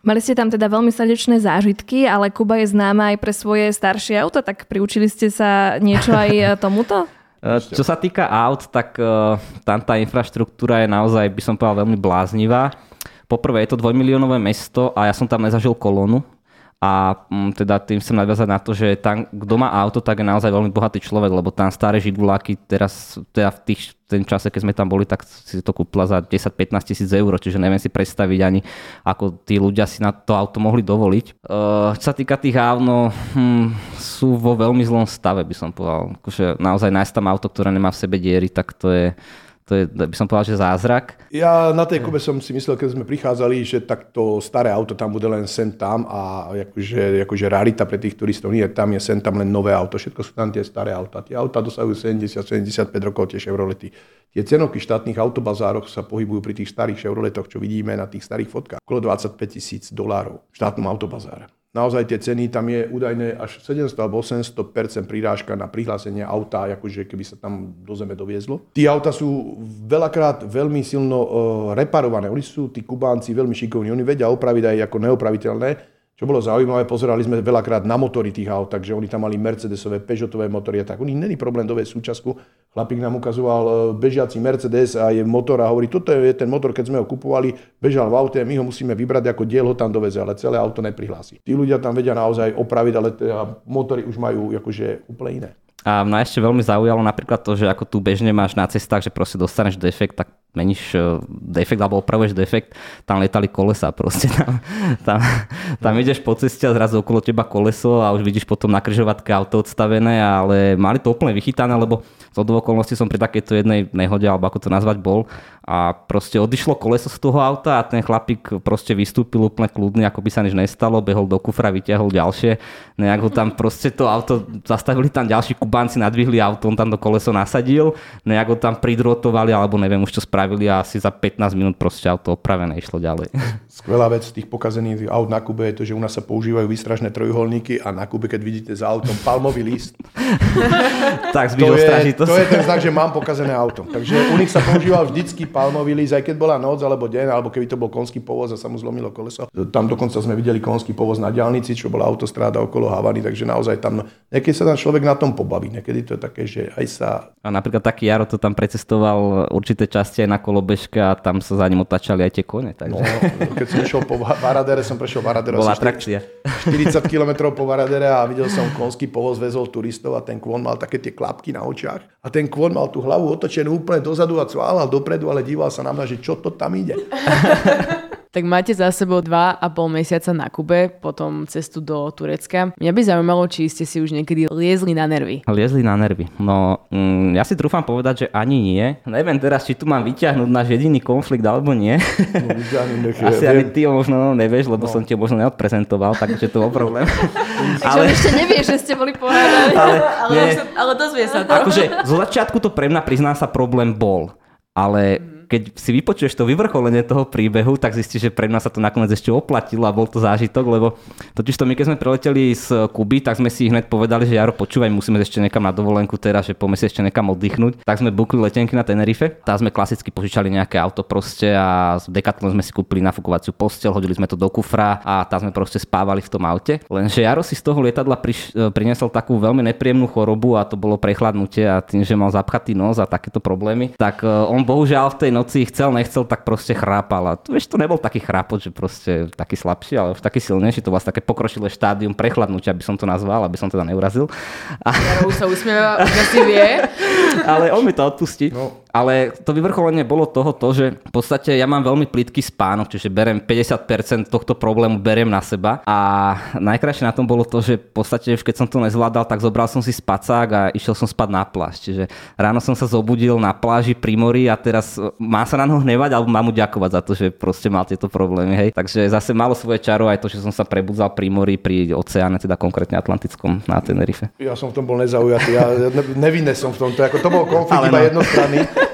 Mali ste tam teda veľmi srdečné zážitky, ale Kuba je známa aj pre svoje staršie auta, tak priučili ste sa niečo aj tomuto? Čo sa týka aut, tak e, tam tá infraštruktúra je naozaj, by som povedal, veľmi bláznivá. Poprvé je to dvojmiliónové mesto a ja som tam nezažil kolónu. A mm, teda tým chcem nadviazať na to, že tam, kto má auto, tak je naozaj veľmi bohatý človek, lebo tam staré žiguláky teraz, teda v tých, ten čase, keď sme tam boli, tak si to kúpila za 10-15 tisíc eur, čiže neviem si predstaviť ani, ako tí ľudia si na to auto mohli dovoliť. Čo sa týka tých aut, no, hm, sú vo veľmi zlom stave, by som povedal. Akože naozaj nájsť tam auto, ktoré nemá v sebe diery, tak to je, to je, by som povedal, že zázrak. Ja na tej Kube som si myslel, keď sme prichádzali, že takto staré auto tam bude len sem tam a akože, akože rarita pre tých turistov nie, tam je sem tam len nové auto, všetko sú tam tie staré auta. Tie auta dosahujú 70-75 rokov, tie Chevrolety. Tie cenovky v štátnych autobazároch sa pohybujú pri tých starých Chevroletoch, čo vidíme na tých starých fotkách, okolo 25 tisíc dolárov v štátnom autobazáre. Naozaj tie ceny, tam je údajné až 700 alebo 800 prirážka na prihlásenie auta, akože keby sa tam do zeme doviezlo. Tí auta sú veľakrát veľmi silno uh, reparované. Oni sú, tí Kubánci, veľmi šikovní. Oni vedia opraviť aj ako neopraviteľné. Čo bolo zaujímavé, pozerali sme veľakrát na motory tých aut, takže oni tam mali Mercedesové, Peugeotové motory a tak. Oni není problém doviesť súčasku. Chlapík nám ukazoval e, bežiaci Mercedes a je motor a hovorí, toto je ten motor, keď sme ho kupovali, bežal v aute, my ho musíme vybrať ako diel, ho tam doveze, ale celé auto neprihlási. Tí ľudia tam vedia naozaj opraviť, ale teda motory už majú akože úplne iné. A mňa ešte veľmi zaujalo napríklad to, že ako tu bežne máš na cestách, že proste dostaneš defekt, tak meníš e, defekt alebo opravuješ defekt, tam letali kolesa proste. Tam, tam, tam ideš po ceste a zrazu okolo teba koleso a už vidíš potom na kryžovatke auto odstavené, ale mali to úplne vychytané, lebo z okolností som pri takejto jednej nehode, alebo ako to nazvať bol, a proste odišlo koleso z toho auta a ten chlapík proste vystúpil úplne kľudný, ako by sa nič nestalo, behol do kufra, vyťahol ďalšie. Nejak ho tam proste to auto, zastavili tam ďalší kubánci, nadvihli auto, on tam to koleso nasadil, nejak ho tam pridrotovali, alebo neviem už čo spravili a asi za 15 minút proste auto opravené išlo ďalej. Skvelá vec tých pokazených aut na Kube je to, že u nás sa používajú výstražné trojuholníky a na Kube, keď vidíte za autom palmový list, tak to je, to to je ten znak, že mám pokazené auto. Takže u nich sa používal vždycky palmový list, aj keď bola noc alebo deň, alebo keby to bol konský povoz a sa mu zlomilo koleso. Tam dokonca sme videli konský povoz na diálnici, čo bola autostráda okolo Havany, takže naozaj tam, niekedy sa tam človek na tom pobaví, niekedy to je také, že aj sa... A napríklad taký Jaro to tam precestoval určité časti aj na kolobežke a tam sa za ním otačali aj tie kone. Takže... No, keď som išiel po Varadere, som prešiel Varadere. Bola atrakcia. 40 km po Varadere a videl som konský povoz, vezol turistov a ten kvon mal také tie klapky na očiach. A ten kvon mal tú hlavu otočenú úplne dozadu a cválal dopredu, ale díval sa na mňa, že čo to tam ide. tak máte za sebou dva a pol mesiaca na Kube, potom cestu do Turecka. Mňa by zaujímalo, či ste si už niekedy liezli na nervy. Liezli na nervy. No, mm, ja si trúfam povedať, že ani nie. Neviem teraz, či tu mám vyťahnuť náš jediný konflikt alebo nie. No, Asi ani ty možno no, nevieš, lebo no. som ti možno neodprezentoval, takže to bol problém. ale... ešte nevieš, že ste boli pohádali, ale, ale, ale dozvie sa to. Akože zo začiatku to pre mňa, priznám sa, problém bol. Ale mm keď si vypočuješ to vyvrcholenie toho príbehu, tak zistíš, že pre nás sa to nakoniec ešte oplatilo a bol to zážitok, lebo totiž to my keď sme preleteli z Kuby, tak sme si hneď povedali, že Jaro, počúvaj, musíme ešte nekam na dovolenku teraz, že poďme si ešte nekam oddychnúť. Tak sme bukli letenky na Tenerife, tam sme klasicky požičali nejaké auto proste a z Decathlon sme si kúpili nafukovaciu postel, hodili sme to do kufra a tam sme proste spávali v tom aute. Lenže Jaro si z toho lietadla priš- e, priniesol takú veľmi nepríjemnú chorobu a to bolo prechladnutie a tým, že mal zapchatý nos a takéto problémy, tak e, on bohužiaľ v tej noci chcel, nechcel, tak proste chrápal. A to, vieš, to nebol taký chrápot, že proste taký slabší, ale už taký silnejší. To vlastne také pokročilé štádium prechladnutia, aby som to nazval, aby som teda neurazil. A... Ja už sa usmieva, už asi vie. ale on mi to odpustí. No. Ale to vyvrcholenie bolo toho to, že v podstate ja mám veľmi plitký spánok, čiže berem 50% tohto problému beriem na seba a najkrajšie na tom bolo to, že v podstate keď som to nezvládal, tak zobral som si spacák a išiel som spať na pláž. Čiže ráno som sa zobudil na pláži pri mori a teraz má sa na neho hnevať alebo mám mu ďakovať za to, že proste mal tieto problémy. Hej. Takže zase malo svoje čaro aj to, že som sa prebudzal pri mori, pri oceáne, teda konkrétne Atlantickom na Tenerife. Ja som v tom bol nezaujatý, ja nevinne som v tomto, ako to bol konflikt iba no. jednostranný.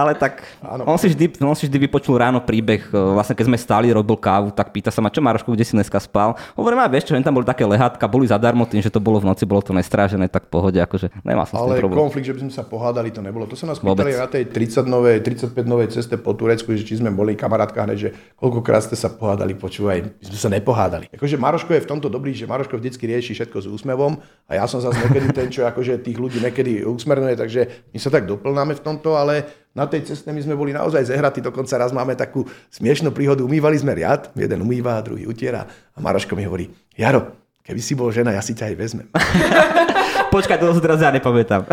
Ale tak on si, vždy, on si vždy vypočul ráno príbeh, e, vlastne keď sme stáli, robil kávu, tak pýta sa ma, čo Marošku, kde si dneska spal? Hovorím, a vieš čo, tam boli také lehátka, boli zadarmo tým, že to bolo v noci, bolo to nestrážené, tak pohode, akože nemal som Ale s tým problém. konflikt, že by sme sa pohádali, to nebolo. To sa nás pýtali na tej 30 novej, 35 novej ceste po Turecku, že či sme boli kamarátka hneď, že koľkokrát ste sa pohádali, počúvaj, my sme sa nepohádali. Akože Maroško je v tomto dobrý, že Maroško vždycky rieši všetko s úsmevom a ja som zase niekedy ten, čo akože tých ľudí niekedy usmernuje, takže my sa tak doplnáme v tomto, ale na tej ceste my sme boli naozaj zehratí, dokonca raz máme takú smiešnú príhodu, umývali sme riad, jeden umýva, druhý utiera a Maroško mi hovorí, Jaro, keby si bol žena, ja si ťa aj vezmem. Počkaj, to si teraz ja nepamätám.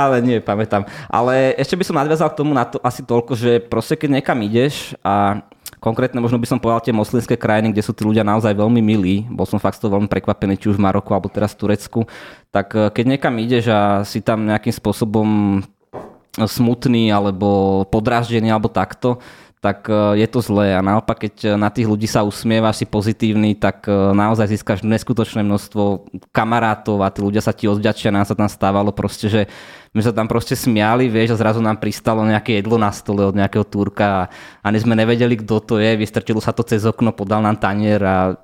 Ale nie, pamätám. Ale ešte by som nadviazal k tomu na to asi toľko, že proste keď niekam ideš a konkrétne možno by som povedal tie moslimské krajiny, kde sú tí ľudia naozaj veľmi milí, bol som fakt z toho veľmi prekvapený, či už v Maroku alebo teraz v Turecku, tak eh, keď niekam ideš a si tam nejakým spôsobom smutný alebo podráždený alebo takto, tak e, je to zlé. A naopak, keď na tých ľudí sa usmievaš, si pozitívny, tak e, naozaj získaš neskutočné množstvo kamarátov a tí ľudia sa ti odďačia. Nám sa tam stávalo proste, že my sa tam proste smiali, vieš, a zrazu nám pristalo nejaké jedlo na stole od nejakého Turka a ani sme nevedeli, kto to je. Vystrčilo sa to cez okno, podal nám tanier a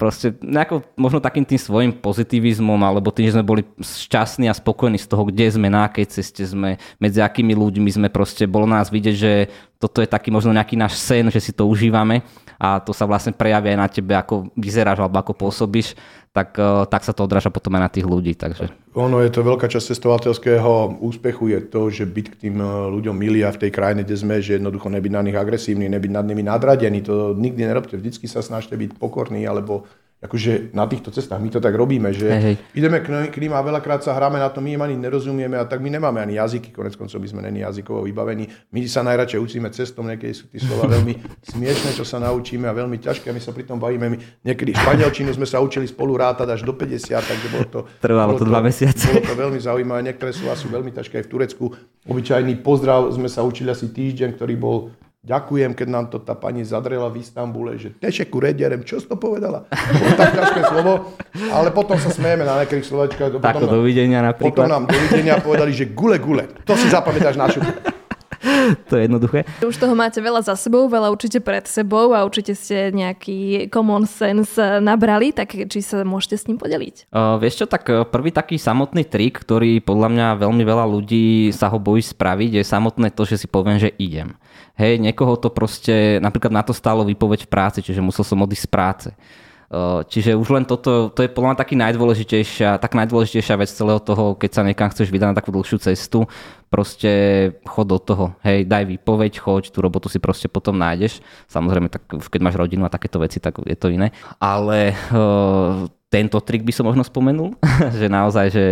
proste nejako možno takým tým svojim pozitivizmom alebo tým, že sme boli šťastní a spokojní z toho, kde sme, na akej ceste sme, medzi akými ľuďmi sme proste, bolo nás vidieť, že toto je taký možno nejaký náš sen, že si to užívame a to sa vlastne prejavia aj na tebe, ako vyzeráš alebo ako pôsobíš tak, eh, tak sa to odráža potom aj na tých ľudí. Takže. Ono je to veľká časť cestovateľského úspechu je to, že byť k tým eh, ľuďom milí a v tej krajine, kde sme, že jednoducho nebyť na nich agresívny, nebyť nad nimi nadradený. To nikdy nerobte. Vždycky sa snažte byť pokorný alebo akože na týchto cestách my to tak robíme, že Hej, hej. ideme k ním a veľakrát sa hráme na to, my im ani nerozumieme a tak my nemáme ani jazyky, konec koncov my sme není jazykovo vybavení. My sa najradšej učíme cestom, niekedy sú tie slova veľmi smiešne, čo sa naučíme a veľmi ťažké a my sa pri tom bavíme. My niekedy španielčinu sme sa učili spolu rátať až do 50, takže bolo to... Trvalo bolo to dva mesiace. Bolo to veľmi zaujímavé, niektoré slova sú veľmi ťažké aj v Turecku. Obyčajný pozdrav sme sa učili asi týždeň, ktorý bol Ďakujem, keď nám to tá pani zadrela v Istambule, že tešeku redierem, čo si to povedala? Bolo tak ťažké slovo, ale potom sa smejeme na niektorých slovačkách. Tako dovidenia Potom napríklad. nám dovidenia povedali, že gule, gule. To si zapamätáš na šupu. To je jednoduché. Už toho máte veľa za sebou, veľa určite pred sebou a určite ste nejaký common sense nabrali, tak či sa môžete s ním podeliť? Uh, vieš čo, tak uh, prvý taký samotný trik, ktorý podľa mňa veľmi veľa ľudí sa ho bojí spraviť, je samotné to, že si poviem, že idem. Hej, niekoho to proste, napríklad na to stálo výpoveď v práci, čiže musel som odísť z práce. Uh, Čiže už len toto, to je podľa mňa taký najdôležitejšia, tak najdôležitejšia vec celého toho, keď sa niekam chceš vydať na takú dlhšiu cestu, proste chod do toho, hej, daj výpoveď, choď, tú robotu si proste potom nájdeš. Samozrejme, tak keď máš rodinu a takéto veci, tak je to iné. Ale uh, tento trik by som možno spomenul, že naozaj, že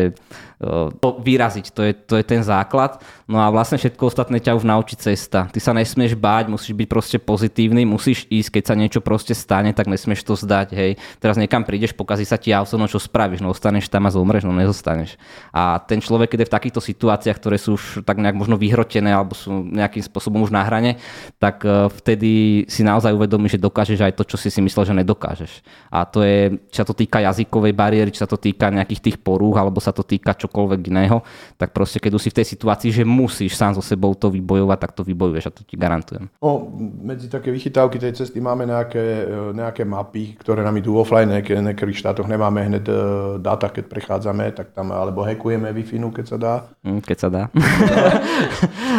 to vyraziť, to je, to je ten základ. No a vlastne všetko ostatné ťa už naučí cesta. Ty sa nesmieš báť, musíš byť proste pozitívny, musíš ísť, keď sa niečo proste stane, tak nesmieš to zdať, hej. Teraz niekam prídeš, pokazí sa ti auto, no čo spravíš, no ostaneš tam a zomreš, no nezostaneš. A ten človek, keď je v takýchto situáciách, ktoré sú už tak nejak možno vyhrotené alebo sú nejakým spôsobom už na hrane, tak uh, vtedy si naozaj uvedomí, že dokážeš aj to, čo si si myslel, že nedokážeš. A to je, čo sa to týka jazykovej bariéry, či sa to týka nejakých tých porúch, alebo sa to týka čokoľvek iného, tak proste keď už si v tej situácii, že musíš sám so sebou to vybojovať, tak to vybojuješ a to ti garantujem. No, medzi také vychytávky tej cesty máme nejaké, e, nejaké mapy, ktoré nám idú offline, v niektorých štátoch nemáme hneď e, dáta, keď prechádzame, tak tam alebo hackujeme wi keď sa dá. Hm, Keď sa dá.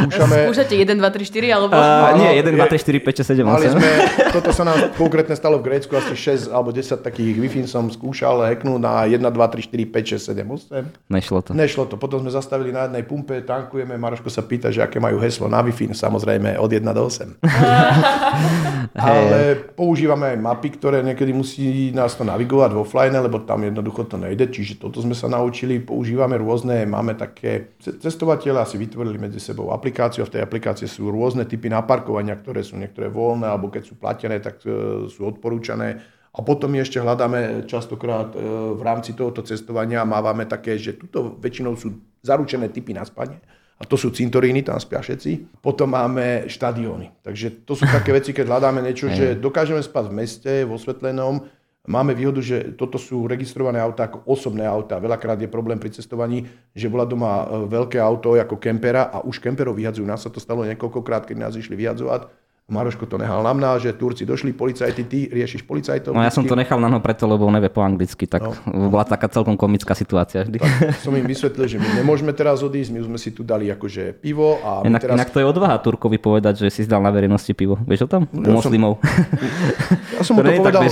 Skúšame, Skúšate 1, 2, 3, 4 alebo... Uh, nie, Áno, 1, 2, 3, 4, 5, 6, 7, Mali 8. sme, toto sa nám konkrétne stalo v Grécku, asi 6 alebo 10 takých wi som skúšal hacknúť na 1, 2, 3, 4, 5, 6, 7, 8. Nešlo to. Nešlo to. Potom sme zastavili na jednej pumpe, tankujeme, Maroško sa pýta, že aké majú heslo na wi samozrejme od 1 do 8. Ale používame aj mapy, ktoré niekedy musí nás to navigovať v offline, lebo tam jednoducho to nejde, čiže toto sme sa naučili. Používame rôzne, máme také, cestovateľe si vytvorili medzi sebou aplikáciu a v tej aplikácii sú rôzne typy naparkovania, ktoré sú niektoré voľné, alebo keď sú platené, tak e, sú odporúčané. A potom ešte hľadáme častokrát e, v rámci tohoto cestovania mávame také, že tuto väčšinou sú zaručené typy na spanie. A to sú cintoríny, tam spia všetci. Potom máme štadióny. Takže to sú také veci, keď hľadáme niečo, že dokážeme spať v meste, vo osvetlenom. Máme výhodu, že toto sú registrované autá ako osobné autá. Veľakrát je problém pri cestovaní, že bola doma e, veľké auto ako kempera a už kemperov vyhadzujú. Nás sa to stalo niekoľkokrát, keď nás išli vyhadzovať. Maroško to nehal na mňa, že Turci došli, policajti, ty riešiš policajtov. No ja som to nechal na no preto, lebo on nevie po anglicky, tak no. bola taká celkom komická situácia vždy. Tak som im vysvetlil, že my nemôžeme teraz odísť, my sme si tu dali akože pivo a Inak, teraz... inak to je odvaha Turkovi povedať, že si zdal na verejnosti pivo. Vieš o tom? U Ja moslimov. Ja som mu To to povedal,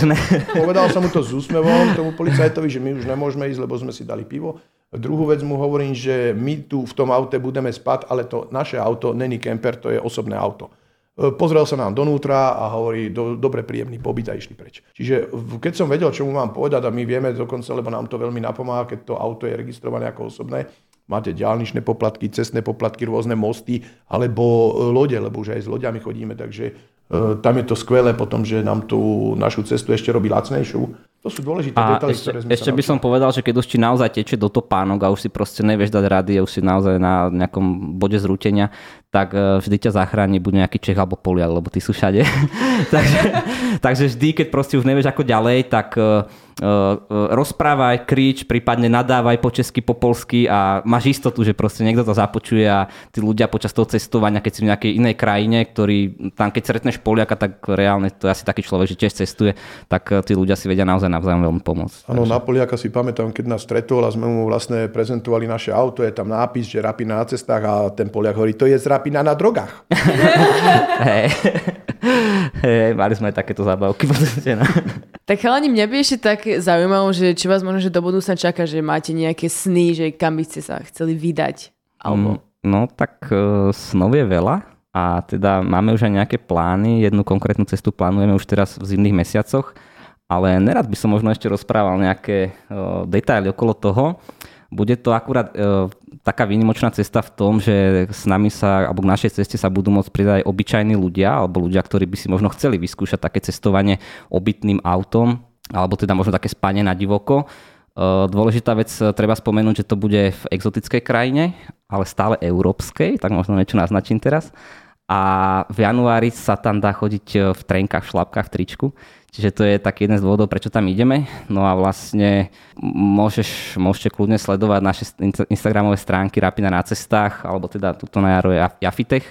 povedal som mu to s úsmevom, tomu policajtovi, že my už nemôžeme ísť, lebo sme si dali pivo. Druhú vec mu hovorím, že my tu v tom aute budeme spať, ale to naše auto není kemper, to je osobné auto. E, Pozrel sa nám donútra a hovorí, do, dobre, príjemný pobyt a išli preč. Čiže keď som vedel, čo mu mám povedať a my vieme dokonca, lebo nám to veľmi napomáha, keď to auto je registrované ako osobné, máte diálničné poplatky, cestné poplatky, rôzne mosty alebo e, lode, lebo už aj s loďami chodíme, takže e, tam je to skvelé potom, že nám tú našu cestu ešte robí lacnejšiu. To sú dôležité A detaily, ešte, ktoré sme ešte by som povedal, že keď už ti naozaj teče do topánok a už si proste nevieš dať rady a už si naozaj na nejakom bode zrútenia, tak eh, vždy ťa zachráni buď nejaký Čech alebo Poliak, lebo ty sú všade. takže, takže vždy, keď proste už nevieš ako ďalej, tak uh, rozprávaj, krič, prípadne nadávaj po česky, po polsky a máš istotu, že proste niekto to započuje a tí ľudia počas toho cestovania, keď si v nejakej inej krajine, ktorý tam keď stretneš Poliaka, tak reálne to je asi taký človek, že tiež cestuje, tak tí ľudia si vedia naozaj navzájom veľmi pomôcť. Áno, na Poliaka si pamätám, keď nás stretol a sme mu vlastne prezentovali naše auto, je tam nápis, že rapina na cestách a ten Poliak hovorí, to je z rapina na drogách. Hej. Hej, mali sme aj takéto zábavky. Tak chalani, mňa by ešte tak zaujímalo, že či vás možno, že do budúcna čaká, že máte nejaké sny, že kam by ste sa chceli vydať. Alebo... Mm, No tak uh, snov je veľa a teda máme už aj nejaké plány. Jednu konkrétnu cestu plánujeme už teraz v zimných mesiacoch ale nerad by som možno ešte rozprával nejaké uh, detaily okolo toho. Bude to akurát uh, taká výnimočná cesta v tom, že s nami sa, alebo k našej ceste sa budú môcť pridať aj obyčajní ľudia, alebo ľudia, ktorí by si možno chceli vyskúšať také cestovanie obytným autom, alebo teda možno také spanie na divoko. Dôležitá vec, treba spomenúť, že to bude v exotickej krajine, ale stále európskej, tak možno niečo naznačím teraz. A v januári sa tam dá chodiť v trenkách, v šlapkách, v tričku. Čiže to je taký jeden z dôvodov, prečo tam ideme. No a vlastne môžeš, môžete kľudne sledovať naše Instagramové stránky Rapina na cestách, alebo teda tuto na jaro je Jafitech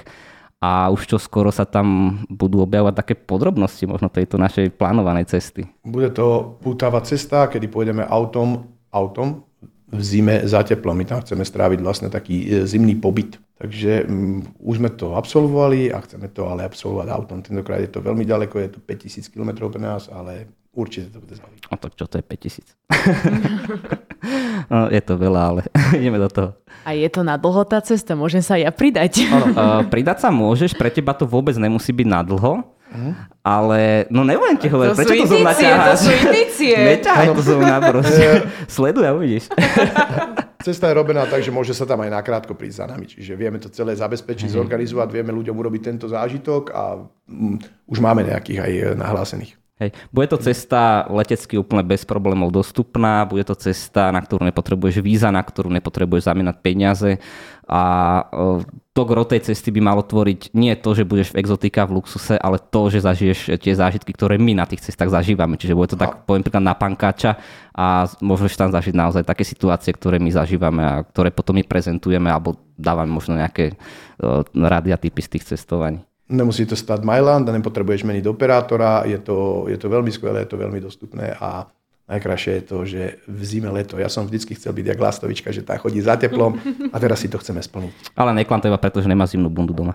a už čo skoro sa tam budú objavovať také podrobnosti možno tejto našej plánovanej cesty. Bude to pútava cesta, kedy pôjdeme autom, autom v zime za teplom. My tam chceme stráviť vlastne taký e, zimný pobyt. Takže um, už sme to absolvovali a chceme to ale absolvovať autom. Tentokrát je to veľmi ďaleko, je to 5000 km pre nás, ale určite to bude zaujímavé. A tak čo to je 5000? no, je to veľa, ale ideme do toho. A je to na dlho tá cesta? Môžem sa ja pridať? Ano, uh, pridať sa môžeš, pre teba to vôbec nemusí byť na dlho. Ale, no neviem ti hovoriť, prečo to zo mňa To sú indície. Neťahaj to zo mňa proste. Sleduj a uvidíš. Cesta je robená tak, že môže sa tam aj nakrátko prísť za nami. Čiže vieme to celé zabezpečiť, uh-huh. zorganizovať, vieme ľuďom urobiť tento zážitok a um, už máme nejakých aj nahlásených. Hej. Bude to cesta letecky úplne bez problémov dostupná, bude to cesta, na ktorú nepotrebuješ víza, na ktorú nepotrebuješ zamínať peniaze a to gro tej cesty by malo tvoriť nie to, že budeš v exotika, v luxuse, ale to, že zažiješ tie zážitky, ktoré my na tých cestách zažívame. Čiže bude to tak, poviem príklad na pankáča a môžeš tam zažiť naozaj také situácie, ktoré my zažívame a ktoré potom my prezentujeme alebo dávame možno nejaké rady a typy z tých cestovaní. Nemusí to stať Myland a nepotrebuješ meniť operátora, je to, je to veľmi skvelé, je to veľmi dostupné a najkrajšie je to, že v zime leto, ja som vždycky chcel byť jak lastovička, že tá chodí za teplom a teraz si to chceme splniť. Ale neklam teba, pretože nemá zimnú bundu doma.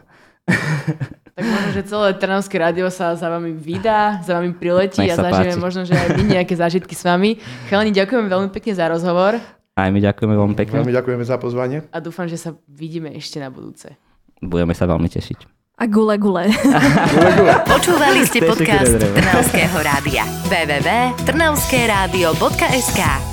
tak možno, že celé Trnavské rádio sa za vami vydá, za vami priletí a zažijeme možno, že aj vy nejaké zážitky s vami. Chalani, ďakujem veľmi pekne za rozhovor. Aj my ďakujeme veľmi pekne. Veľmi ďakujeme za pozvanie. A dúfam, že sa vidíme ešte na budúce. Budeme sa veľmi tešiť a gule gule. Počúvali ste podcast Trnavského rádia. www.trnavskeradio.sk